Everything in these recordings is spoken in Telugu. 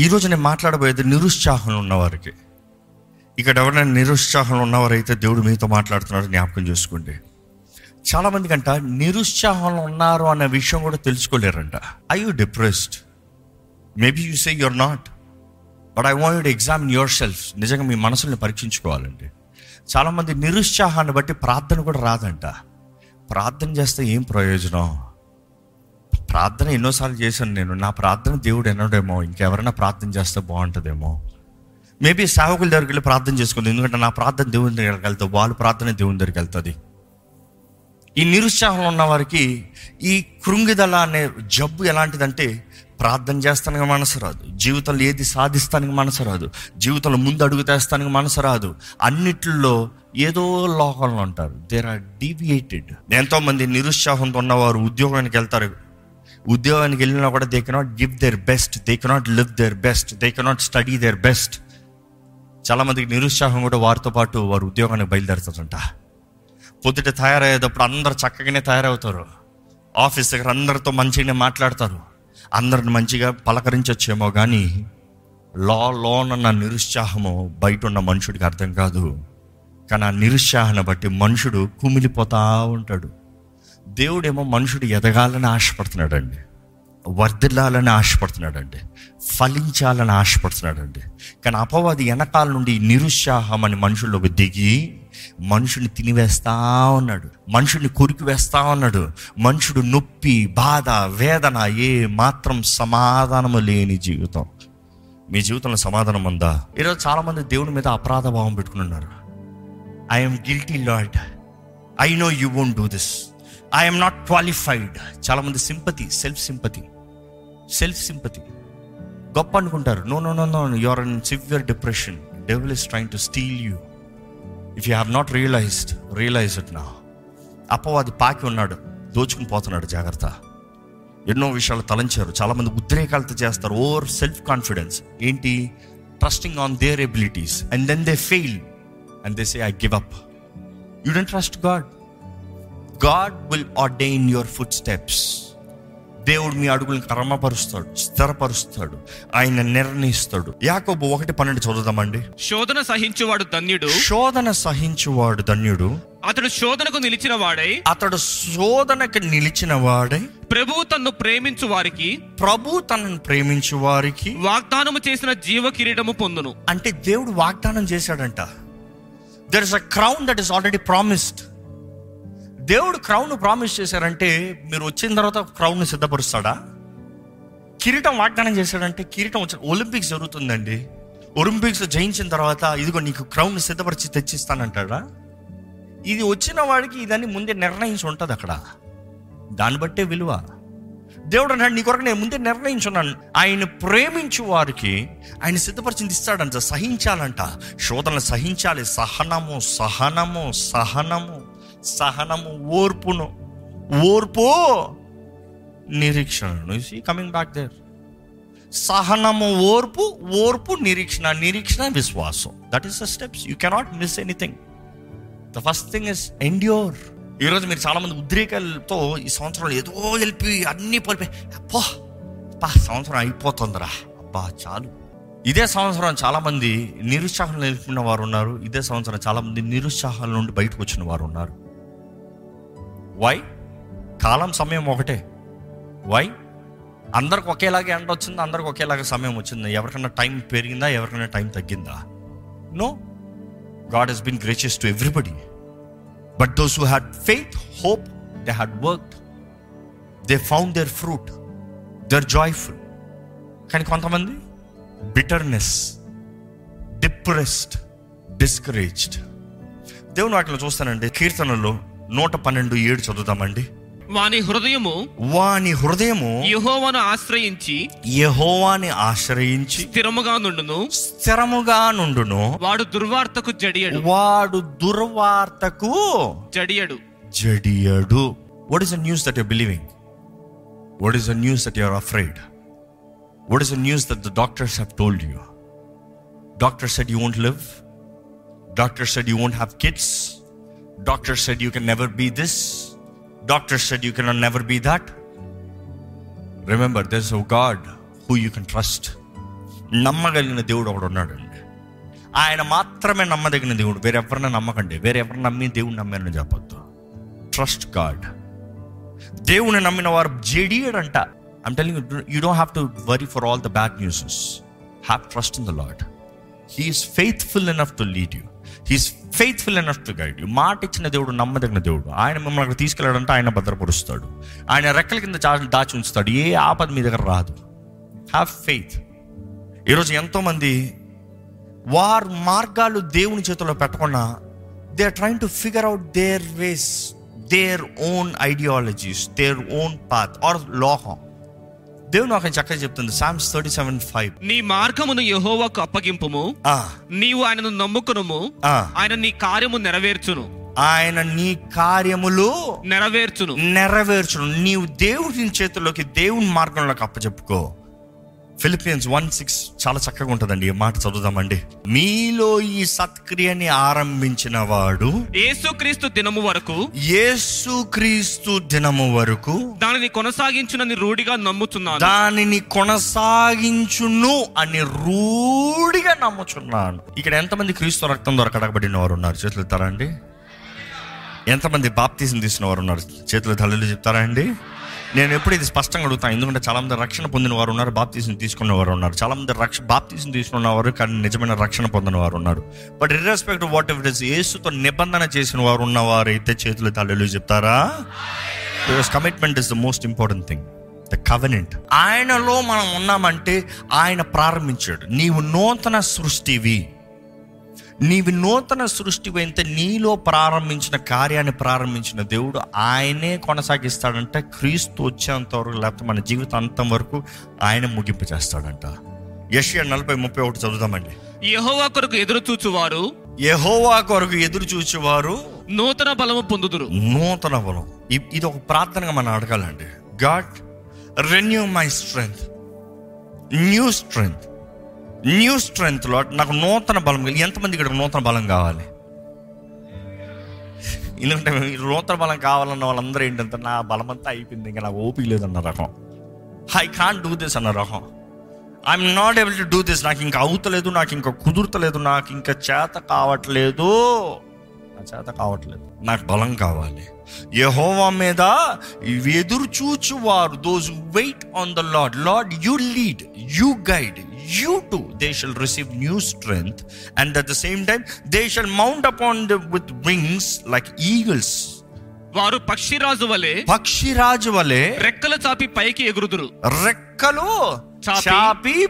ఈరోజు నేను మాట్లాడబోయేది నిరుత్సాహం ఉన్నవారికి. ఇక్కడ ఎవరైనా నిరుత్సాహంలో ఉన్నవారైతే దేవుడు మీతో మాట్లాడుతున్నాడు జ్ఞాపకం చేసుకోండి. చాలామంది కంట నిరుత్సాహంలో ఉన్నారు అనే విషయం కూడా తెలుసుకోలేరంట. I you depressed maybe you say your not but I want to examine your self నిజంగా మీ మనసుల్ని పరీక్షించుకోవాలండి. చాలామంది నిరుత్సాహాన్ని బట్టి ప్రార్థన కూడా రాదంట. ప్రార్థన చేస్తే ఏం ప్రయోజనం? ప్రార్థన ఎన్నోసార్లు చేశాను నేను. నా ప్రార్థన దేవుడు ఎన్నడేమో ఇంకెవరైనా ప్రార్థన చేస్తే బాగుంటుందేమో. మేబీ సేవకుల దగ్గరికి వెళ్ళి ప్రార్థన చేసుకుంది. ఎందుకంటే నా ప్రార్థన దేవుని దగ్గరికి వెళ్తావు వాళ్ళు ప్రార్థన దేవుని దగ్గరికి వెళ్తుంది. ఈ నిరుత్సాహంలో ఉన్న వారికి ఈ కృంగిదల అనే జబ్బు ఎలాంటిదంటే ప్రార్థన చేస్తానికి మనసు రాదు. జీవితంలో ఏది సాధిస్తానికి మనసు రాదు. జీవితంలో ముందు అడుగు తెస్తానికి మనసు రాదు. అన్నిట్లో ఏదో లోకంలో ఉంటారు. దేర్ ఆర్ డీవియేటెడ్ ఎంతో మంది నిరుత్సాహంతో ఉన్నవారు ఉద్యోగానికి వెళ్తారు. ఉద్యోగానికి వెళ్ళినా కూడా they cannot give their best they cannot live their best they cannot study their best చాలామందికి నిరుత్సాహం కూడా వారితో పాటు వారు ఉద్యోగానికి బయలుదేరుతారంట. పొద్దుట తయారయ్యేటప్పుడు అందరు చక్కగానే తయారవుతారు. ఆఫీస్ దగ్గర అందరితో మంచిగానే మాట్లాడతారు. అందరిని మంచిగా పలకరించొచ్చేమో కానీ లో లోనన్న నిరుత్సాహము బయట ఉన్న మనుషుడికి అర్థం కాదు. కానీ ఆ నిరుత్సాహాన్ని బట్టి మనుషుడు కుమిలిపోతా ఉంటాడు. దేవుడేమో మనుషుడు ఎదగాలని ఆశపడుతున్నాడండి వర్ధిల్లాలని ఆశపడుతున్నాడండి ఫలించాలని ఆశపడుతున్నాడండి. కానీ అపవాది వెనకాల నుండి నిరుత్సాహం అని మనుషుల్లోకి దిగి మనుషుని తినివేస్తా ఉన్నాడు మనుషుని కొరికి వేస్తా ఉన్నాడు. మనుషుడు నొప్పి బాధ వేదన ఏ మాత్రం సమాధానము లేని జీవితం. మీ జీవితంలో సమాధానం ఉందా? ఈరోజు చాలామంది దేవుని మీద అపరాధ భావం పెట్టుకుని ఉన్నారు. I'm guilty Lord I know you won't do this I'm not qualified చాలామంది sympathy self sympathy self sympathy గొప్ప అనుకుంటారు no no no no your in severe depression devil is trying to steal you if you have not realised realise it నా అపవాది పాకి ఉన్నాడు. దోచుకుని పోతున్నాడు. జాగ్రత్త. ఎన్నో విషయాలు తలంచారు. చాలామంది ఉద్రేకాలతో చేస్తారు. ఓవర్ సెల్ఫ్ కాన్ఫిడెన్స్ ఏంటి? Trusting on their abilities and then they fail and they say I give up you don't trust God God will ordain your footsteps దేవుడు మీ అడుగులను క్రమపరుస్తాడు స్థిరపరుస్తాడు ఆయన నిర్ణయిస్తాడు. యాకోబు ఒకటి పన్నెండు చదువుదామండి. శోధన సహించువాడు ధన్యుడు. శోధన సహించువాడు ధన్యుడు. అతడు శోధనకు నిలిచిన వాడై అతడు శోధనకు నిలిచిన వాడై ప్రభువు తన్ను ప్రేమించు వారికి ప్రభు తనను ప్రేమించు వారికి వాగ్దానము చేసిన జీవ కిరీటము పొందును. అంటే దేవుడు వాగ్దానం చేశాడంట. There is a crown that is already promised దేవుడు క్రౌన్ ప్రామిస్ చేశారంటే మీరు వచ్చిన తర్వాత క్రౌన్ సిద్ధపరుస్తాడా? కిరీటం వాగ్దానం చేశాడంటే కిరీటం వచ్చి ఒలింపిక్స్ జరుగుతుందండి. ఒలింపిక్స్ జయించిన తర్వాత ఇదిగో నీకు క్రౌన్ సిద్ధపరిచి తెచ్చిస్తానంటాడా? ఇది వచ్చిన వాడికి ఇదని ముందే నిర్ణయించి ఉంటుంది అక్కడ. దాన్ని బట్టే విలువ. దేవుడు అన్నాడు నీ కొరకు నేను ముందే నిర్ణయించున్నాను ఆయన ప్రేమించు వారికి ఆయన సిద్ధపరిచింది ఇస్తాడంట. సహించాలంట. శోధనలు సహించాలి. సహనము సహనము సహనము. సహనము ఓర్పును. ఓర్పు నిరీక్షణను కమింగ్ బ్యాక్ దేర్ సహనము ఓర్పు ఓర్పు నిరీక్షణ. నిరీక్షణ విశ్వాసం. That is the steps you cannot miss anything the first thing is endure ఈరోజు మీరు చాలామంది ఉద్రేకాలతో ఈ సంవత్సరంలో ఏదో వెళ్ళి అన్నీ పోలిపోయి అబ్బా అప్పా సంవత్సరం అయిపోతుందిరా. అబ్బా చాలు. ఇదే సంవత్సరం చాలామంది నిరుత్సాహం నిలుపుకున్న వారు ఉన్నారు. ఇదే సంవత్సరం చాలామంది నిరుత్సాహాల నుండి బయటకు వచ్చిన వారు ఉన్నారు. వై కాలం సమయం ఒకటే. వై అందరికి ఒకేలాగా ఎండ వచ్చింది? అందరికి ఒకేలాగా సమయం వచ్చింది? ఎవరికైనా టైం పెరిగిందా? ఎవరికైనా టైం తగ్గిందా? No God he's been gracious to everybody but those who had faith hope they had work they found their fruit their joyful కానీ కొంతమంది బిటర్నెస్ డిప్రెస్డ్ డిస్కరేజ్డ్ దేవుని వాటిలో చూస్తానండి కీర్తనలో నూట పన్నెండు ఏడు చదువుతామండి వాని హృదయము వాని హృదయము యెహోవాను ఆశ్రయించి యెహోవాని ఆశ్రయించి స్థిరముగా నుండును. స్థిరముగా నుండును. వాడు దుర్వార్తకు జడియడు. వాడు దుర్వార్తకు జడియడు. జడియడు. What is the news that you believing what is the news that you are afraid what is the news that the doctors have told you doctor said you won't live doctor said you won't have kids doctor said you can never be this doctor said you can never be that remember this oh God who you can trust నమ్మగలిగిన దేవుడు ఒకడు ఉన్నాడండి. ఆయన మాత్రమే నమ్మదగిన దేవుడు. వేరెవరిని నమ్మకండి. వేరెవరిని నమ్మి దేవుడు నమ్మారని చెప్పొద్దు. ట్రస్ట్ గాడ్ దేవుని నమ్మిన వారు జడియడంట I'm telling you don't have to worry for all the bad newses have trust in the Lord he is faithful enough to lead you he's faithful enough to guide you మాట ఇచ్చిన దేవుడు నమ్మదగిన దేవుడు. ఆయన మిమ్మల్ని అక్కడ తీసుకెళ్ళాడంటే ఆయన భద్రపరుస్తాడు. ఆయన రెక్కల కింద దాచి ఉంచుతాడు. ఏ ఆపద మీ దగ్గర రాదు. హ్యావ్ ఫెయిత్ ఈరోజు ఎంతోమంది వారు మార్గాలు దేవుని చేతిలో పెట్టకుండా they are trying to figure out their ways their own ideologies their own path or లోహం దేవుని ఒక చక్కగా చెప్తుంది. సామ్స్ థర్టీ సెవెన్ ఫైవ్ నీ మార్గమును యెహోవాకు అప్పగింపుము. నీవు ఆయనను నమ్ముకునుము. ఆయన నీ కార్యము నెరవేర్చును. ఆయన నీ కార్యములు నెరవేర్చును. నెరవేర్చును. నీవు దేవుని చేతుల్లోకి దేవుని మార్గంలోకి అప్పచెప్పుకో. ఫిలిపియన్స్ వన్ సిక్స్ చాలా చక్కగా ఉంటుందండి. ఈ మాట చదువుదామండి. మీలో ఈ సత్క్రియని ఆరంభించిన వాడు యేసుక్రీస్తు దినము వరకు యేసుక్రీస్తు దినము వరకు దానిని కొనసాగించునని రూఢిగా నమ్ముచున్నాను. దానిని కొనసాగించును అని రూఢిగా నమ్ముచున్నాను. ఇక్కడ ఎంతమంది క్రీస్తు రక్తం ద్వారా కడగబడిన వారు ఉన్నారు? చేతులు ఎత్తారా అండి? ఎంతమంది బాప్తీసం తీసిన వారు ఉన్నారు? చేతులు తల్లులు చెప్తారా అండి? నేను ఎప్పుడు ఇది స్పష్టంగా అడుగుతాను ఎందుకంటే చాలా మంది రక్షణ పొందిన వారు ఉన్నారు బాప్తీసం తీసుకున్న వారు ఉన్నారు. చాలామంది రక్ష బాప్తీసం తీసుకున్న వారు కానీ నిజమైన రక్షణ పొందిన వారు ఉన్నారు. But irrespective what ever is యేసుతో నిబంధన చేసిన వారు ఉన్నవారు అయితే చేతులు తల్లులు చెప్తారా? Because commitment is the most important thing the covenant ఆయనలో మనం ఉన్నామంటే ఆయన ప్రారంభించాడు. నీవు నూతన సృష్టివి. నీవి నూతన సృష్టి అయితే నీలో ప్రారంభించిన కార్యాన్ని ప్రారంభించిన దేవుడు ఆయనే కొనసాగిస్తాడంటే. క్రీస్తు వచ్చేంత వరకు లేకపోతే మన జీవితాంతం వరకు ఆయన ముగింపు చేస్తాడంట యషియా నలభై ముప్పై ఒకటి చదువుదామండి. యెహోవా కొరకు ఎదురు చూచువారు. యహోవా కొరకు ఎదురు చూచేవారు నూతన బలము పొందుదురు. నూతన బలం. ఇది ఒక ప్రార్థనగా మనం అడగాలండి. God renew my strength new strength new స్ట్రెంగ్త్లో నాకు నూతన బలం ఎంతమంది ఇక్కడ నూతన బలం కావాలి? ఎందుకంటే నూతన బలం కావాలన్న వాళ్ళందరూ ఏంటంటే నా బలం అంతా అయిపోయింది ఇంకా నాకు ఓపిక లేదన్న రకం. ఐ కాన్ డూ దిస్ అన్న రకం. I'm not able to do this నాకు ఇంకా అవుతలేదు నాకు ఇంకా కుదురుతలేదు నాకు ఇంకా చేత కావట్లేదు. నా చేత కావట్లేదు. నాకు బలం కావాలి. యెహోవా మీద ఎదురు చూచువారు. Those wait on the Lord Lord you lead you guide you to they shall receive new strength and at the same time they shall mount upon the with wings like eagles వారు పక్షిరాజు వలె పక్షిరాజు వలె రెక్కలు చాపి పైకి ఎగురుదురు. రెక్కలు చాపి- చాపి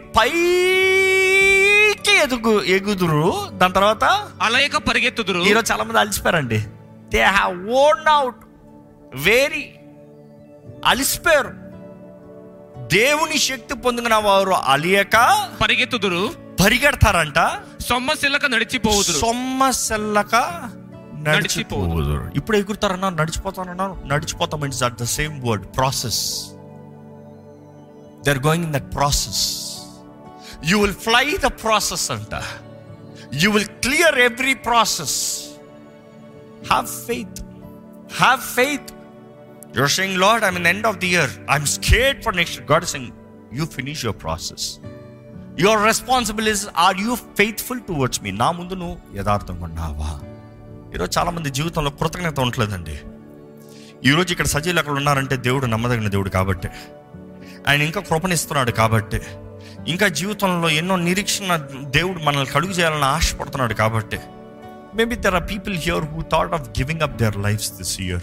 పైకి ఎదుగు ఎగుదురు దాని తర్వాత అలయక పరిగెత్తుదురు. ఈరోజు చాలా మంది అలసిపోయారండి. They have worn out weary అలిసిపోయారు. దేవుని శక్తి పొందిన వారు అలియక పరిగెత్తుదురు. పరిగెడతారంట. సొమ్మసిల్లక నడిచిపోవుదురు. సొమ్మసెల్లక నడిచిపోదురు. నడిచిపోదురు ఇప్పుడు ఎగురుతారన్నా నడిచిపోతానన్నారు నడిచిపోతాం it's at the same word process they are going in that process you will fly the process అంట. You will clear every process have faith have faith your saying Lord I mean end of the year I'm scared for next God saying you finish your process your responsibilities are you faithful towards me నా ముందు నువ్వు యథార్థంగా ఉన్నావా ఈరోజు చాలామంది జీవితంలో కృతజ్ఞత ఉండలేదండి. ఈరోజు ఇక్కడ సజీలు అక్కడ ఉన్నారంటే దేవుడు నమ్మదగిన దేవుడు కాబట్టి. ఆయన ఇంకా కృపణిస్తున్నాడు కాబట్టి. ఇంకా జీవితంలో ఎన్నో నిరీక్షణ దేవుడు మనల్ని కలుగు చేయాలని ఆశపడుతున్నాడు కాబట్టి maybe there are people here who thought of giving up their lives this year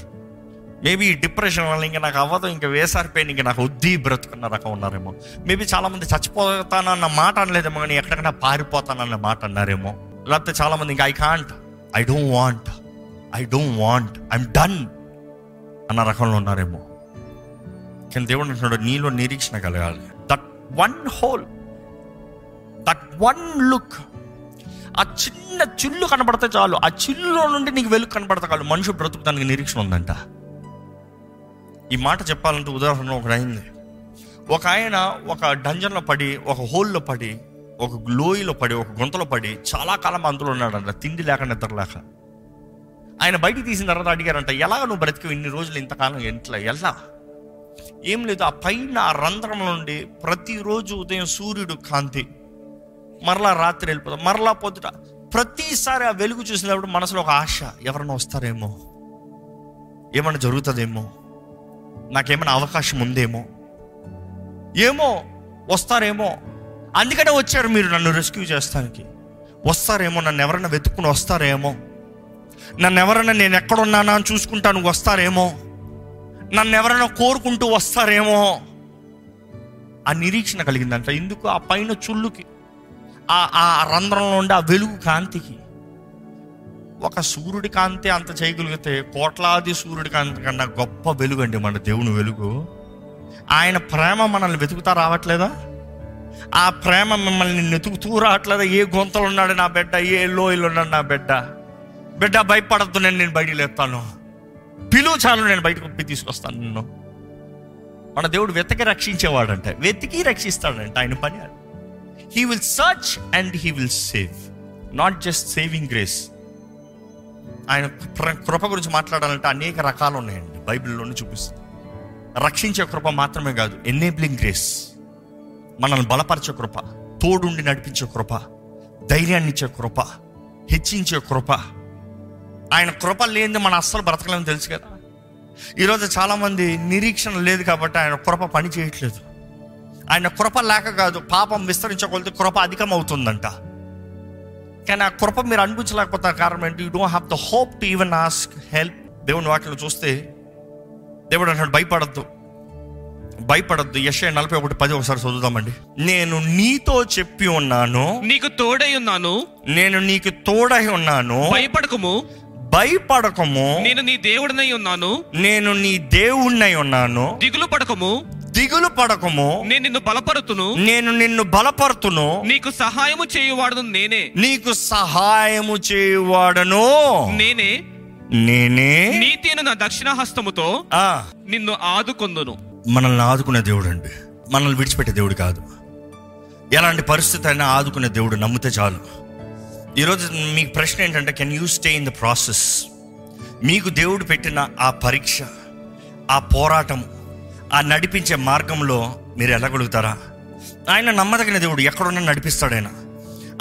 maybe depression వల్ల ఇంకా నాకు అవ్వదు ఇంకా వేసారిపోయిన ఇంకా నాకు వద్ది బ్రతుకున్న రకం ఉన్నారేమో. మేబీ చాలామంది చచ్చిపోతానన్న మాట అనలేదేమో కానీ ఎక్కడికైనా పారిపోతానన్న మాట అన్నారేమో. లేకపోతే చాలామంది ఇంకా I can't I don't want I don't want I'm done అన్న రకంలో ఉన్నారేమో. కానీ దేవుడు అంటున్నాడు నీలో నిరీక్షణ కలగాలి. One hole that one look ఆ చిన్న చిల్లు కనబడితే చాలు. ఆ చిల్లులో నుండి నీకు వెలుగు కనబడతా చాలు మనిషి బ్రతుకుతానికి నిరీక్షణ ఉందంట. ఈ మాట చెప్పాలంటే ఉదాహరణ ఒకటి అయింది. ఒక ఆయన ఒక డంజన్లో పడి ఒక హోల్లో పడి ఒక లోయలో పడి ఒక గుంతలో పడి చాలా కాలం అందులో ఉన్నాడంట. తిండి లేక నిద్ర లేక. ఆయన బయటికి తీసిన తర్వాత అడిగారంట ఎలా నువ్వు బ్రతికి ఇన్ని రోజులు ఇంతకాలం ఎట్లా? ఎలా ఏం లేదు ఆ పైన ఆ రంధ్రం నుండి ప్రతిరోజు ఉదయం సూర్యుడు కాంతి. మరలా రాత్రి వెళ్ళిపోతాం. మరలా పొద్దుట. ప్రతిసారి ఆ వెలుగు చూసినప్పుడు మనసులో ఒక ఆశ ఎవరైనా వస్తారేమో? ఏమైనా జరుగుతుందేమో? నాకేమైనా అవకాశం ఉందేమో? ఏమో? వస్తారేమో? అందుకనే వచ్చారు మీరు నన్ను రెస్క్యూ చేస్తానికి. వస్తారేమో? నన్ను ఎవరైనా వెతుక్కుని వస్తారేమో? నన్ను ఎవరైనా నేను ఎక్కడున్నానా అని చూసుకుంటాను వస్తారేమో? నన్ను ఎవరైనా కోరుకుంటూ వస్తారేమో ఆ నిరీక్షణ కలిగిందంట. ఎందుకు ఆ పైన చుల్లుకి ఆ ఆ రంధ్రంలో ఉండే ఆ వెలుగు కాంతికి ఒక సూర్యుడి కాంతి అంత చేయగలిగితే కోట్లాది సూర్యుడి కాంతి కన్నా గొప్ప వెలుగు అండి మన దేవుని వెలుగు. ఆయన ప్రేమ మనల్ని వెతుకుతా రావట్లేదా? ఆ ప్రేమ మిమ్మల్ని వెతుకుతూ రావట్లేదా? ఏ గొంతలు ఉన్నాడు నా బిడ్డ? ఏ లోయలు ఉన్నాడు నా బిడ్డ? బిడ్డ భయపడద్దు నేను నేను బయటికి లేపుతాను. పిలువు చాలు నేను బయటకు తీసుకొస్తాను నిన్ను. మన దేవుడు వెతకి రక్షించేవాడంట. వెతికి రక్షిస్తాడంట ఆయన పని he will search and he will save not just saving grace ఆయన కృప గురించి మాట్లాడాలంటే అనేక రకాలు ఉన్నాయండి. బైబిల్లోనే చూపిస్తుంది. రక్షించే కృప మాత్రమే కాదు ఎనేబ్లింగ్ గ్రేస్ మనల్ని బలపరిచే కృప తోడుండి నడిపించే కృప ధైర్యాన్ని ఇచ్చే కృప హెచ్చించే కృప ఆయన కృప లేనిది మన అస్సలు బ్రతకలేమని తెలుసు కదా. ఈరోజు చాలామంది నిరీక్షణ లేదు కాబట్టి ఆయన కృప పని చేయట్లేదు. ఆయన కృప లేక కాదు పాపం విస్తరించకొలితే కృప అధికం అవుతుందంట కానీ ఆ కృప మీరు అనిపించలేకపోతే కారణం ఏంటి? You don't have the hope to even ask help దేవుని వాటిలో చూస్తే దేవుడు అంటాడు భయపడద్దు. భయపడద్దు. యశ నలభై ఒకటి పది ఒకసారి చదువుదామండి. నేను నీతో చెప్పి ఉన్నాను నీకు తోడై ఉన్నాను. నేను నీకు తోడై ఉన్నాను. భయపడకము. భయపడకము. నేను నీ దేవుడినై ఉన్నాను. నేను నీ దేవుణ్ణై ఉన్నాను. దిగులు పడకము. దిగులు పడకము. నేను నిన్ను బలపరుతును. నేను నిన్ను బలపరుతును. నీకు సహాయము చేయువాడును నేనే. నీకు సహాయము చేయువాడను. నేనే. నేనే. నీతిను నా దక్షిణ హస్తముతో ఆ. నిన్ను ఆదుకొందును. మనల్ని ఆదుకునే దేవుడు అండి మనల్ని విడిచిపెట్టే దేవుడు కాదు. ఎలాంటి పరిస్థితి అయినా ఆదుకునే దేవుడు నమ్మితే చాలు. ఈరోజు మీకు ప్రశ్న ఏంటంటే can you stay in the process మీకు దేవుడు పెట్టిన ఆ పరీక్ష ఆ పోరాటం ఆ నడిపించే మార్గంలో మీరు వెళ్ళగలుగుతారా ఆయన నమ్మదగిన దేవుడు ఎక్కడున్నా నడిపిస్తాడు ఆయన.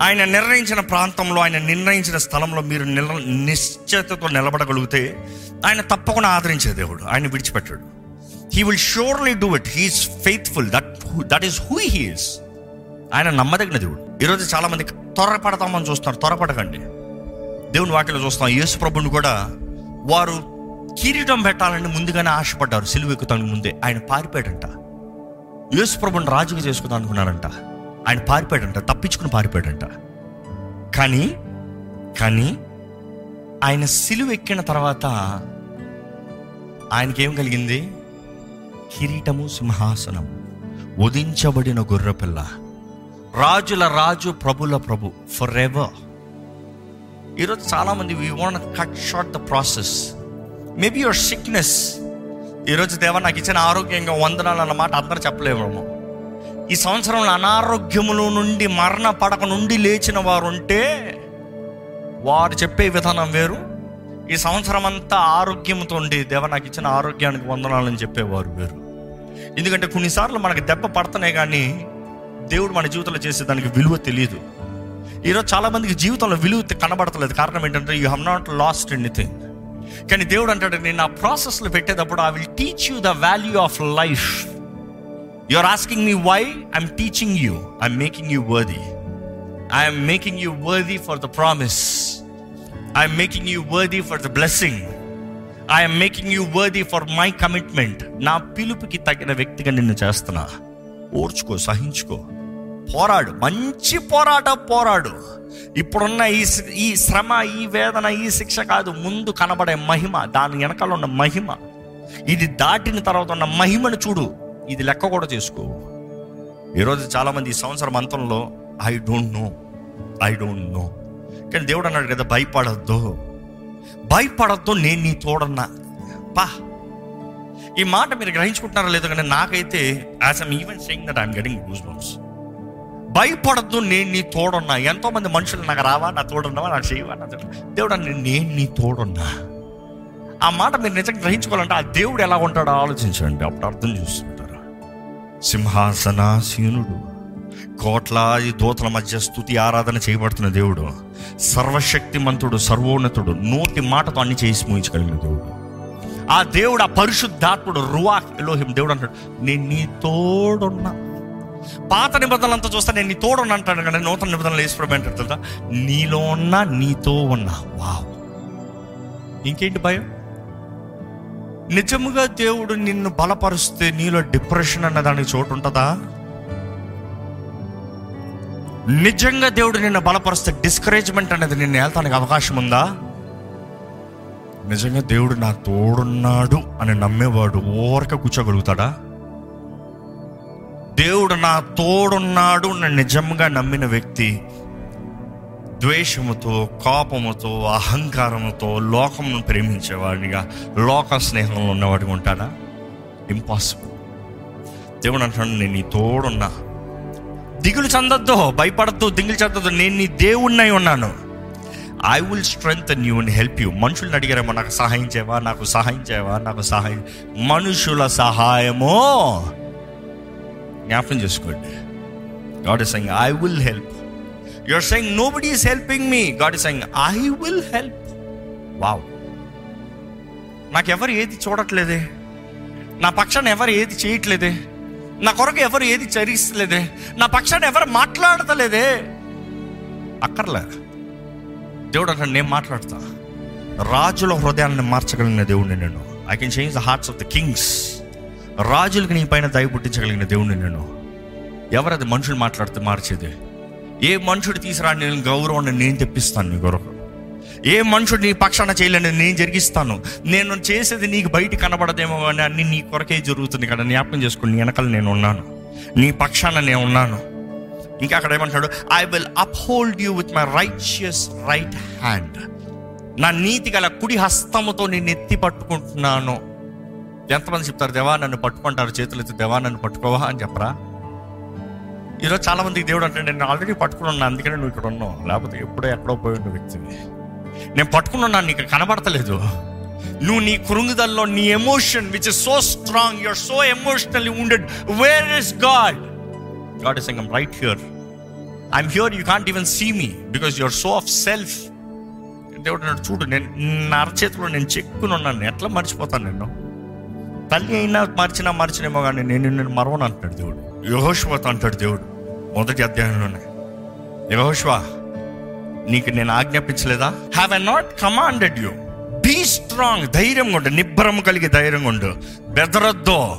ఆయన నిర్ణయించిన ప్రాంతంలో ఆయన నిర్ణయించిన స్థలంలో మీరు నిల నిశ్చితతో నిలబడగలిగితే ఆయన తప్పకుండా ఆదరించే దేవుడు ఆయన విడిచిపెట్టాడు. He will surely do it he is faithful that that is who he is ఆయన నమ్మదగిన దేవుడు. ఈరోజు చాలామంది త్వరపడతామని చూస్తారు. త్వరపడకండి. దేవుని వాటిలో చూస్తాం. యేసు ప్రభుని కూడా వారు కిరీటం పెట్టాలని ముందుగానే ఆశపడ్డారు. సిలువ ఎక్కుతానికి ముందే. ఆయన పారిపోయాడంట. యేసు ప్రభుని రాజుగా చేసుకుందాం అనుకున్నారంట ఆయన పారిపోయాడంట. తప్పించుకుని పారిపోయాడంట. కానీ కానీ ఆయన సిలువ ఎక్కిన తర్వాత ఆయనకేం కలిగింది? కిరీటము సింహాసనం ఉదించబడిన గొర్రెపిల్ల. రాజుల రాజు ప్రభుల ప్రభు ఫర్ ఎవర్ ఈరోజు చాలామంది we want cut short the process maybe your sickness ఈరోజు దేవ నాకు ఇచ్చిన ఆరోగ్యంగా వందనాలు అన్నమాట అందరూ చెప్పలేము ఈ సంవత్సరంలో అనారోగ్యముల నుండి మరణ పడక నుండి లేచిన వారు ఉంటే వారు చెప్పే విధానం వేరు. ఈ సంవత్సరం అంతా ఆరోగ్యంతో ఉండి దేవ నాకు ఇచ్చిన ఆరోగ్యానికి వందనాలని చెప్పేవారు వేరు. ఎందుకంటే కొన్నిసార్లు మనకు దెబ్బ పడుతున్నాయి కానీ దేవుడు మన జీవితంలో చేసే దానికి విలువ తెలియదు. ఈరోజు చాలా మందికి జీవితంలో విలువ కనబడతలేదు. కారణం ఏంటంటే you have not lost anything కానీ దేవుడు అంటాడు నేను ఆ ప్రాసెస్లో పెట్టేటప్పుడు I will teach you the value of life you are asking me why I'm teaching you I'm making you worthy I'm making you worthy for the promise I'm making you worthy for the blessing I'm making you worthy for my commitment నా పిలుపుకి తగిన వ్యక్తిగా నిన్ను చేస్తున్నా. ఓర్చుకో సహించుకో. పోరాడు. మంచి పోరాట పోరాడు. ఇప్పుడున్న ఈ ఈ శ్రమ ఈ వేదన ఈ శిక్ష కాదు. ముందు కనబడే మహిమ దాని వెనకాల ఉన్న మహిమ. ఇది దాటిన తర్వాత ఉన్న మహిమను చూడు. ఇది లెక్క కూడా చేసుకో. ఈరోజు చాలామంది ఈ సంవత్సరం అంతంలో I don't know. I don't know. కానీ దేవుడు అన్నాడు కదా భయపడద్దు. భయపడద్దు నేను నీ తోడన్నా. పా. ఈ మాట మీరు గ్రహించుకుంటున్నారో లేదో కానీ నాకైతే as I'm even saying that I'm getting goosebumps భయపడద్దు నేను నీ తోడున్నా. ఎంతో మంది మనుషులు నాకు రావా నా తోడున్నావా నాకు చేయవా నా దేవుడు నేను నీ తోడున్నా. ఆ మాట మీరు నిజంగా గ్రహించుకోవాలంటే ఆ దేవుడు ఎలా ఉంటాడో ఆలోచించండి. అప్పుడు అర్థం చూస్తుంటారు సింహాసనాసీనుడు కోట్లాది దూతల మధ్య స్తుతి ఆరాధన చేయబడుతున్న దేవుడు సర్వశక్తిమంతుడు సర్వోన్నతుడు నోటి మాటతో అన్ని చేసి ముగించగలిగిన దేవుడు. ఆ దేవుడు ఆ పరిశుద్ధాత్ముడు రువా ఎలోహిం దేవుడు అంటాడు నేను నీ తోడున్నా. పాత నిబంధనలు అంతా చూస్తే నేను నీ తోడున్నా అంటాను కదా నూతన నిబంధనలు వేసుకోవడం తెలుసా? నీలో ఉన్నా నీతో ఉన్నా. వావ్. ఇంకేంటి భయం? నిజముగా దేవుడు నిన్ను బలపరుస్తే నీలో డిప్రెషన్ అన్న దానికి చోటు ఉంటుందా? నిజంగా దేవుడు నిన్ను బలపరుస్తే డిస్కరేజ్మెంట్ అనేది నిన్ను వెళ్తానికి అవకాశం ఉందా? నిజంగా దేవుడు నా తోడున్నాడు అని నమ్మేవాడు ఓరక కూర్చోగలుగుతాడా? దేవుడు నా తోడున్నాడు అని నిజంగా నమ్మిన వ్యక్తి ద్వేషముతో కోపముతో అహంకారముతో లోకమును ప్రేమించేవాడిగా లోక స్నేహంలో ఉన్నవాడిగా ఉంటాడా? ఇంపాసిబుల్ దేవుడు అంటున్నాడు నేను నీ తోడున్నా. దిగులు చెందొద్దు భయపడద్దు దిగులు చెందొద్దు. నేను నీ దేవుణ్ణై ఉన్నాను. I will strength you and help you మనుషులు అడిగారేమో నాకు సహాయం చేయవా? నాకు సహాయం చేయవా? నాకు సహాయం మనుషుల సహాయమో జ్ఞాపం చేసుకోండి. God is saying I will help you are saying nobody is helping me God is saying I will help wow నాకెవరు ఏది చూడట్లేదే? నా పక్షాన్ని ఎవరు ఏది చేయట్లేదే? నా కొరకు ఎవరు ఏది చరిస్తలేదే? నా పక్షాన్ని ఎవరు మాట్లాడతలేదే? అక్కర్లే దేవుడు అంటే నేను మాట్లాడతా. రాజుల హృదయాన్ని మార్చగలిగిన దేవుడిని నేను. I can change the hearts of the kings రాజులకు నీ పైన దయ పుట్టించగలిగిన దేవుడిని నేను. ఎవరది మనుషులు మాట్లాడితే మార్చేది? ఏ మనుషుడు తీసుకురాని నేను గౌరవాన్ని నేను తెప్పిస్తాను నీ కొరకు. ఏ మనుషుడు నీ పక్షాన చేయలేని నేను జరిగిస్తాను. నేను చేసేది నీకు బయట కనబడదేమో అని అన్ని నీ కొరకే జరుగుతుంది కదా. జ్ఞాపకం చేసుకుని నీ వెనకాల నేను ఉన్నాను. నీ పక్షాన నేను ఉన్నాను. ఇంకా అక్కడ ఏమంటాడు? I will uphold you with my righteous right hand నా నీతి గల కుడి హస్తముతో నేను ఎత్తి పట్టుకుంటున్నాను. ఎంతమంది చెప్తారు దేవా నన్ను పట్టుకుంటారు చేతులు ఎత్తి దేవా నన్ను పట్టుకోవా అని చెప్పరా? ఈరోజు చాలా మందికి దేవుడు అంటే నేను ఆల్రెడీ పట్టుకుని ఉన్నా అందుకనే నువ్వు ఇక్కడ ఉన్నావు. లేకపోతే ఎప్పుడో ఎక్కడో పోయి ఉన్న వ్యక్తిని నేను పట్టుకుని ఉన్నాను నీకు కనబడతలేదు. నువ్వు నీ కృంగుదల్లో నీ emotion which is so strong you're so emotionally wounded where is God God is I'm right here I'm here you can't even see me because your so of self దేవుడు చూడు నేను నా అరచేతిలో నేను చెక్కుని ఉన్నాను. ఎట్లా మర్చిపోతాను నేను? తల్లి అయినా మర్చినా మార్చినేమో కానీ నేను నేను మరవను అంటాడు దేవుడు. యహోష్వతో అంటాడు దేవుడు. మొదటి అధ్యాయంలోనే. యహోష్వా నీకు నేను ఆజ్ఞాపించలేదా? Have I not commanded you be strong ధైర్యంగా ఉండు నిబ్బరం కలిగి ధైర్యంగా ఉండు. బెదరద్దో.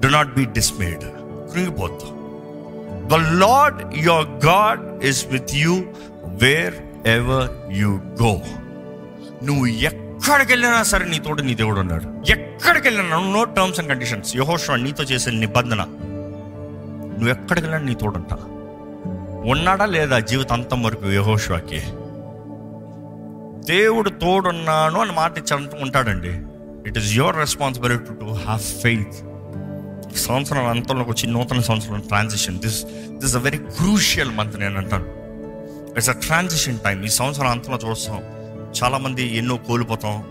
Do not be dismayed కృంగిపోద్దు. The Lord your God is with you wherever you go నువ్వు ఎక్కడికి వెళ్ళినా సరే నీ తోడు నీ దేవుడు ఉన్నాడు. ఎక్కడికి వెళ్ళినా నో టర్మ్స్ అండ్ కండిషన్స్ యహోష నీతో చేసే నిబంధన. నువ్వు ఎక్కడికి వెళ్ళినా నీ తోడుంటా ఉన్నాడా లేదా జీవితాంతం వరకు యహోషువాకి? దేవుడు తోడున్నాను అని మాట ఇచ్చాడంటూ ఉంటాడండి. It is your responsibility to have faith సంవత్సరం అంతంలోకి వచ్చి నూతన సంవత్సరం transition this this a very crucial month నేను అంటాను. ఇట్స్ అ ట్రాన్సిషన్ టైం ఈ సంవత్సరం అంతంలో చూస్తాం. చాలామంది ఎన్నో కోల్పోతాం.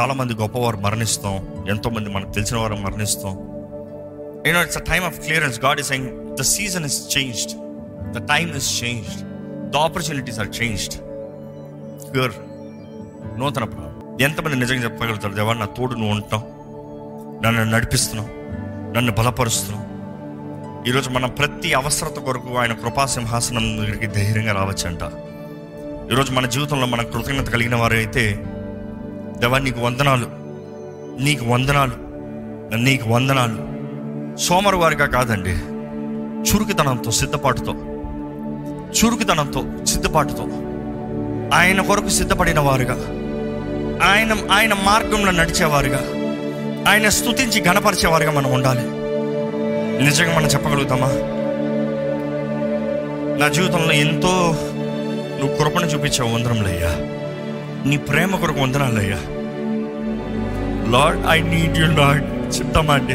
చాలామంది గొప్పవారు మరణిస్తాం. ఎంతోమంది మనకు తెలిసిన వారు మరణిస్తాం you know it's a time of clearance God is saying the season is changed the time is changed the opportunities are changed pure నూతన ఎంతమంది నిజంగా చెప్పగలుగుతారు దేవా నా తోడు నువ్వు ఉంటాం నన్ను నడిపిస్తున్నావు. నన్ను బలపరుస్తున్నావు. ఈరోజు మనం ప్రతి అవసరత కొరకు ఆయన కృపా సింహాసనం దగ్గరికి ధైర్యంగా రావచ్చంట. ఈరోజు మన జీవితంలో మనకు కృతజ్ఞత కలిగిన వారైతే దేవా నీకు వందనాలు. నీకు వందనాలు. నీకు వందనాలు. సోమరు వారిగా కాదండి చురుకుతనంతో సిద్ధపాటుతో. చురుకుతనంతో సిద్ధపాటుతో. ఆయన కొరకు సిద్ధపడిన వారుగా. ఆయన ఆయన మార్గంలో నడిచేవారుగా. ఆయన స్థుతించి గణపరిచేవారుగా మనం ఉండాలి. నిజంగా మనం చెప్పగలుగుతామా? నా జీవితంలో ఎంతో నువ్వు కృపను చూపించావు వందరంలయ్యా నీ ప్రేమ కొరకు వందనాలయ్యా. Lord I need you Lord చెప్తామండి.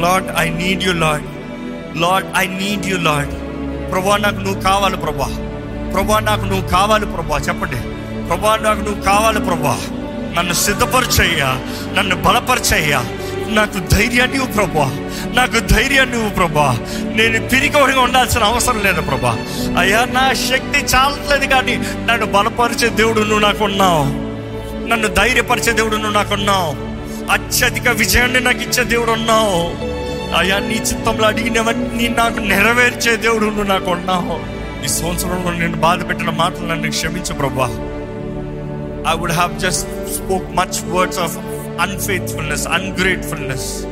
Lord I need you Lord Lord I need you Lord ప్రభా నాకు నువ్వు కావాలి ప్రభా. ప్రభా నాకు నువ్వు కావాలి ప్రభా. చెప్పండి. ప్రభా నాకు నువ్వు కావాలి ప్రభా. నన్ను సిద్ధపరచయ్యా. నన్ను బలపరచయ్యా. నాకు ధైర్యాన్ని ప్రభా. నాకు ధైర్యాన్ని నువ్వు ప్రభా. నేను పిరికోడిగా ఉండాల్సిన అవసరం లేదు ప్రభా. అయ్యా నా శక్తి చాలట్లేదు కానీ నన్ను బలపరిచే దేవుడు నువ్వు నాకు ఉన్నావు. నన్ను ధైర్యపరిచే దేవుడు నువ్వు నాకు ఉన్నావు. అత్యధిక విజయాన్ని నాకు ఇచ్చే దేవుడు ఉన్నావు. అయ్యా నీ చిత్తంలో అడిగినవన్నీ నాకు నెరవేర్చే దేవుడు నువ్వు నాకు ఉన్నావు. ఈ సంవత్సరంలో నేను బాధ పెట్టిన మాటలు నన్ను క్షమించు ప్రభా. I would have just spoke much words of unfaithfulness ungratefulness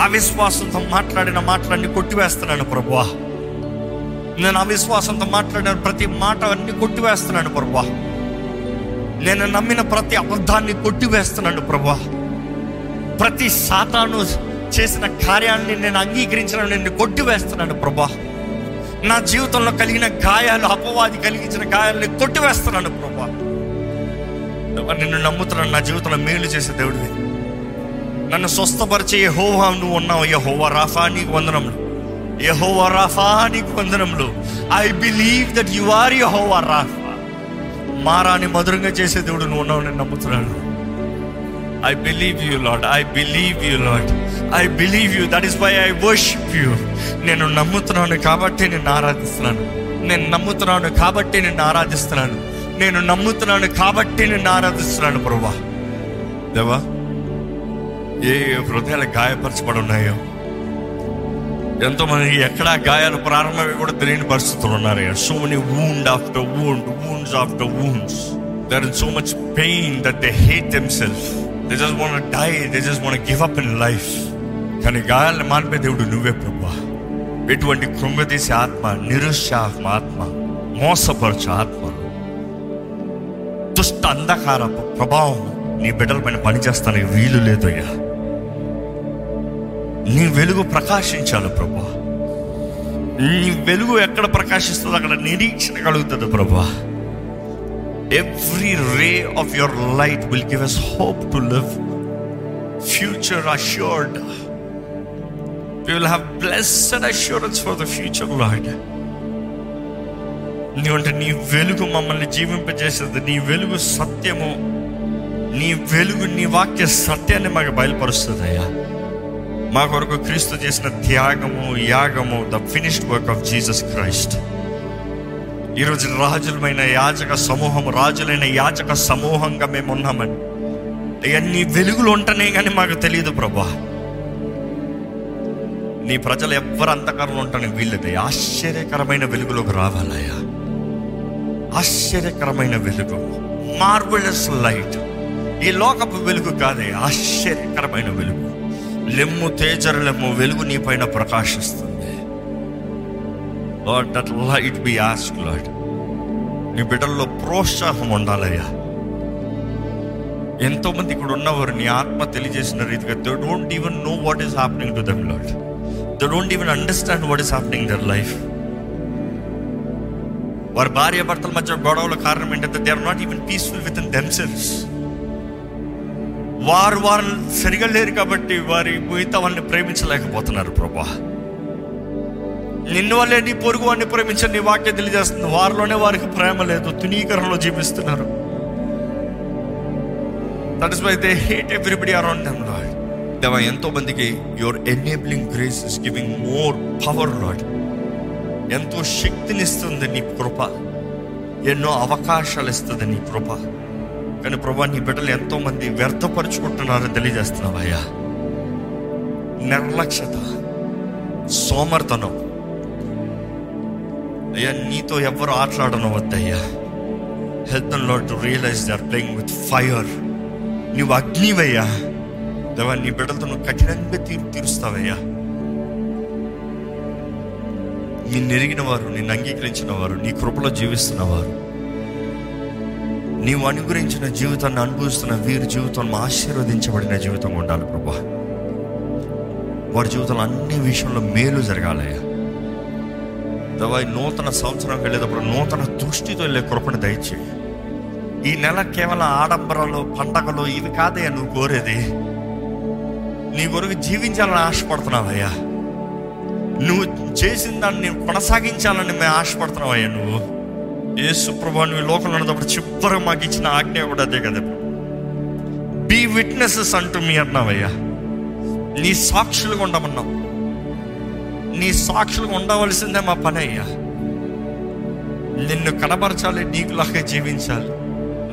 అవిశ్వాసంతో మాట్లాడిన మాటలన్నీ కొట్టివేస్తున్నాను ప్రభా నేను అవిశ్వాసంతో మాట్లాడిన ప్రతి మాట అన్ని కొట్టివేస్తున్నాను ప్రభా నేను నమ్మిన ప్రతి అబద్ధాన్ని కొట్టివేస్తున్నాను ప్రభా ప్రతి సాతాను చేసిన కార్యాన్ని నేను అంగీకరించిన నేను కొట్టివేస్తున్నాను ప్రభా నా జీవితంలో కలిగిన గాయాలు అపవాది కలిగించిన గాయాలని కొట్టివేస్తున్నాను ప్రభా నిన్ను నమ్ముతున్నాను నా జీవితంలో మేలు చేసే దేవుడివి. నన్ను స్వస్థపరిచే యహోవా నువ్వు ఉన్నావు. యహోవా రాఫా నీకు వందనములు. యహోవా రాఫా నీకు వందనములు. I believe that you are యహోవా రాఫా. మారాని మధురంగా చేసే దేవుడు నువ్వు ఉన్నావు నేను నమ్ముతున్నాను. I believe you Lord I believe you Lord I believe you that is why I worship you నేను నమ్ముతున్నాను కాబట్టి నేను ఆరాధిస్తున్నాను. నేను నమ్ముతున్నాను కాబట్టి నేను ఆరాధిస్తున్నాను. నేను నమ్ముతున్నాను కాబట్టి నేను ఆరాధిస్తున్నాను ప్రభా. దేవా ఏ హృదయాలు గాయపరచబడి ఉన్నాయో ఎంతో మంది ఎక్కడా గాయాలు ప్రారంభమై కూడా తెలియని పరిస్థితులు ఉన్నారు. So many wound after wound wounds after wounds there is so much pain that they hate them self they just want die they just want give up in life కానీ గాయాలను మానిపే దేవుడు నువ్వే ప్రభా ఎటువంటి కృంగదీసే ఆత్మ నిరుత్సాహం ఆత్మ మోసపరచు ఆత్మ దుష్ట అంధకార ప్రభావం నీ బిడ్డల పైన పనిచేస్తానికి వీలు లేదయ్యా. నీ వెలుగు ప్రకాశించాలి ప్రభా. నీ వెలుగు ఎక్కడ ప్రకాశిస్తుందో అక్కడ నిరీక్షణ కలుగుతుంది ప్రభా. Every ray of your light will give us hope to live future assured we will have blessed assurance for the future Lord నీవంటే నీ వెలుగు మమ్మల్ని జీవింపజేసేది. నీ వెలుగు సత్యము. నీ వెలుగు నీ వాక్య సత్యాన్ని మాకు బయలుపరుస్తుంది అయ్యా మా కొరకు క్రీస్తు చేసిన త్యాగము యాగము the finished work of Jesus Christ ఈరోజు రాజులమైన యాచక సమూహం రాజులైన యాచక సమూహంగా మేము ఉన్నామని. అన్ని వెలుగులు ఉంటనే కానీ మాకు తెలియదు ప్రభా. నీ ప్రజలు ఎవ్వరు అంతకరంలో ఉంటాను వీళ్ళది ఆశ్చర్యకరమైన వెలుగులోకి రావాలయ్యా. ఆశ్చర్యకరమైన వెలుగు. మార్వలస్ లైట్ ఈ లోకపు వెలుగు కాదే ఆశ్చర్యకరమైన వెలుగు. లెమ్ము తేజరలెమ్ము వెలుగు నీ పైన ప్రకాశిస్తుంది. Lord that light be ask Lord నీ బిడ్డల్లో ప్రోత్సాహం ఉండాలయ్యా. ఎంతోమంది ఇక్కడ ఉన్నవారు నీ ఆత్మ తెలియజేసిన రీతిగా they don't even know what is happening to them Lord they don't even understand what is happening their life వారి భార్య భర్తల మధ్య గొడవల కారణం ఏంటంటే they are not even peaceful with in themselves వారు వారు సరిగా లేరు కాబట్టి వారి మిగతా వాళ్ళని ప్రేమించలేకపోతున్నారు ప్రభా. నిన్ను వల్లే నీ పొరుగు వాడిని ప్రేమించని నీ వాక్యం తెలియజేస్తుంది. వారిలోనే వారికి ప్రేమ లేదు తునీకరణలో జీవిస్తున్నారు. That is why they hate everybody around them Lord దేవ ఎంతో మందికి your enabling grace is giving more power Lord ఎంతో శక్తినిస్తుంది నీ కృప. ఎన్నో అవకాశాలు ఇస్తుంది నీ కృప. కానీ ప్రభా నీ బిడ్డలు ఎంతో మంది వ్యర్థపరుచుకుంటున్నారని తెలియజేస్తున్నావయ్యా నిర్లక్ష్యత సోమర్తనం అయ్యా నీతో ఎవరు ఆటలాడను వద్దయ్యా help Lord to realize they are playing with fire నువ్వు అగ్నివయ్యా. దేవా నీ బిడ్డలతో నువ్వు కఠినంగా తీరు తీరుస్తావయ్యా. నిన్ను ఎరిగిన వారు నిన్ను అంగీకరించిన వారు నీ కృపలో జీవిస్తున్నవారు నీవు అనుగ్రహించిన జీవితాన్ని అనుభవిస్తున్న వీరి జీవితం ఆశీర్వదించబడిన జీవితం ఉండాలి ప్రభా. వారి జీవితంలో అన్ని విషయంలో మేలు జరగాలయ్యా దేవా నూతన సంవత్సరం వెళ్ళేటప్పుడు నూతన దృష్టితో వెళ్ళే కృపణ దయచేయి. ఈ నెల కేవలం ఆడంబరాలు పండగలు ఇవి కాదయ్యా నువ్వు కోరేది. నీ కొరకు జీవించాలని ఆశపడుతున్నావయ్యా నువ్వు చేసిన దాన్ని నేను కొనసాగించాలని మేము ఆశపడుతున్నావయ్యా నువ్వు. యేసు ప్రభా నువ్వు ఈ లోకంలో ఉన్నప్పుడు చివరి మాకు ఇచ్చిన ఆజ్ఞ కూడా అదే కదా. బీ విట్నెసెస్ అంటూ మీ అన్నావయ్యా. నీ సాక్షులుగా ఉండమన్నావు. నీ సాక్షులుగా ఉండవలసిందే మా పని అయ్యా. నిన్ను కనబరచాలి నీకులాగా జీవించాలి.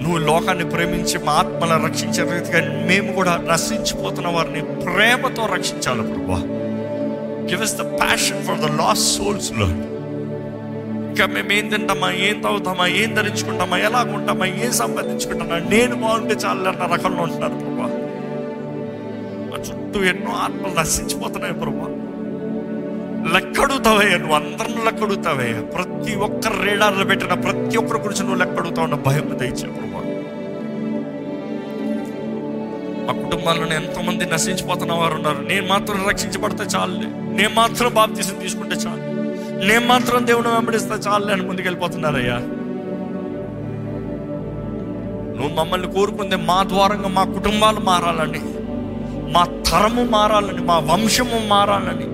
నువ్వు లోకాన్ని ప్రేమించి మా ఆత్మలను రక్షించే రీతిగా మేము కూడా నశించిపోతున్న వారిని ప్రేమతో రక్షించాలి ప్రభా give us the passion for the lost సోల్స్లో ఇంకా మేము ఏం తింటామా ఏం తాగుతామా ఏం ధరించుకుంటామా ఎలా ఉంటామా ఏం సంపాదించుకుంటామా నేను బాగుంటే చాలు అన్న రకంలో ఉంటున్నారు ప్రభా. మా చుట్టూ ఎన్నో ఆత్మలు నశించిపోతున్నాయి ప్రభా. లెక్కడుతావయ్యా నువ్వు అందరిని లెక్కడుతావయ్యా ప్రతి ఒక్కరు రేడార్లు పెట్టిన ప్రతి ఒక్కరి గురించి నువ్వు లెక్కడుతావు అన్న భయం దయచే ప్రభా. మా కుటుంబాలను ఎంతోమంది నశించిపోతున్న వారు ఉన్నారు. నేను మాత్రం రక్షించబడితే చాలు నేను మాత్రం బాప్తీసం తీసుకుంటే చాలు. నేను మాత్రం దేవుని వెంబడిస్తే చాలులే నేను ముందుకెళ్ళిపోతున్నారయ్యా నువ్వు మమ్మల్ని కోరుకుంది మా ద్వారంగా మా కుటుంబాలు మారాలని మా తరము మారాలని మా వంశము మారాలని.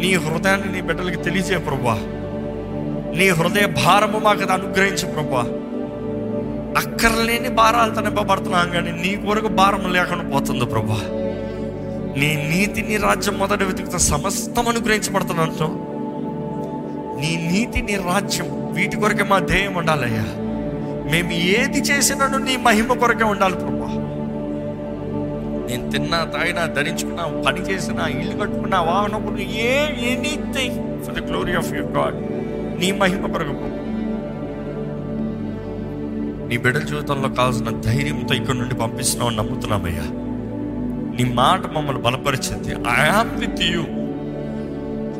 నీ హృదయాన్ని నీ బిడ్డలకి తెలియజే ప్రభా నీ హృదయ భారము మాకు అది అనుగ్రహించు ప్రభా అక్కర్లేని భారాలతో నింపబడుతున్నాం కానీ నీ కొరకు భారం లేకుండా పోతుంది ప్రభా నీ నీతి నీ రాజ్యం మొదటి వెతుకుతా సమస్తం అనుగ్రహించబడుతున్నట్టు నీ నీతి నీ రాజ్యం వీటి కొరకే మా ధ్యేయం ఉండాలయ్యా. మేము ఏది చేసినాను నీ మహిమ కొరకే ఉండాలి ప్రభా. నేను తిన్నా తాగినా ధరించుకున్నా పని చేసినా ఇల్లు కట్టుకున్నా వాహనం ఏ anything for the glory of your God నీ మహిమ కొరకు నీ బిడ్డల జీవితంలో కావాల్సిన ధైర్యంతో ఇక్కడ నుండి పంపిస్తున్నావు నమ్ముతున్నామయ్యా. నీ మాట మమ్మల్ని బలపరిచింది. I am with you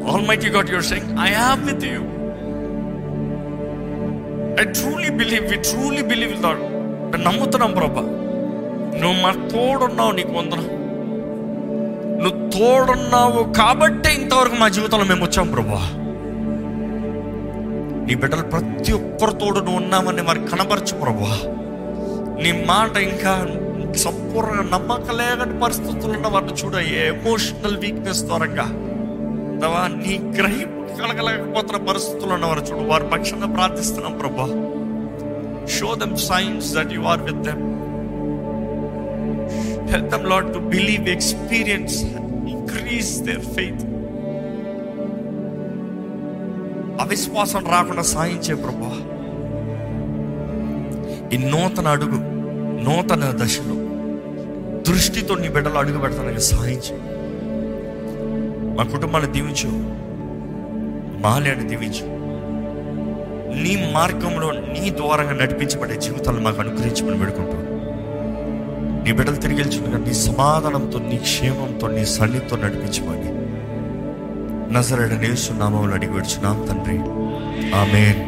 almighty God your saying I am with you I truly believe we truly believe Lord నమ్ముతున్నాం ప్రభా. నువ్వు మా తోడున్నావు నీకు వందనం. నువ్వు తోడున్నావు కాబట్టే ఇంతవరకు మా జీవితంలో మేము వచ్చాం ప్రభా. నీ బిడ్డలు ప్రతి ఒక్కరితోడు నువ్వు ఉన్నామని మరి కనబరచు ప్రభా. నీ మాట ఇంకా సంపూర్ణ నమ్మకలేని పరిస్థితులు ఉన్న వారిని చూడ ఎమోషనల్ వీక్నెస్ ద్వారంగా. నీ గ్రహింపు కలగలేకపోతున్న పరిస్థితులు ఉన్నవారు చూడు వారి పక్షంగా ప్రార్థిస్తున్నాం ప్రభా. Show them signs that you are with them help them Lord to believe experience increase their faith అవిశ్వాసం రాకుండా సాయించే ప్రభా. ఈ నూతన అడుగు నూతన దశలో దృష్టితో నీ బిడ్డలు అడుగు పెడతానని సహాయించు మా కుటుంబాన్ని దీవించు. మాల్యాన్ని దీవించు. నీ మార్గంలో నీ ద్వారంగా నడిపించబడే జీవితాలను మాకు అనుగ్రహించమని పెడుకుంటాం నీ బిడ్డలు తిరిగి వెళ్తుండగా నీ సమాధానంతో నీ క్షేమంతో నీ సన్నిధితో నడిపించమని నజరడ నేస్తున్నామని అడిగి వచ్చున్నాం తండ్రి. ఆమె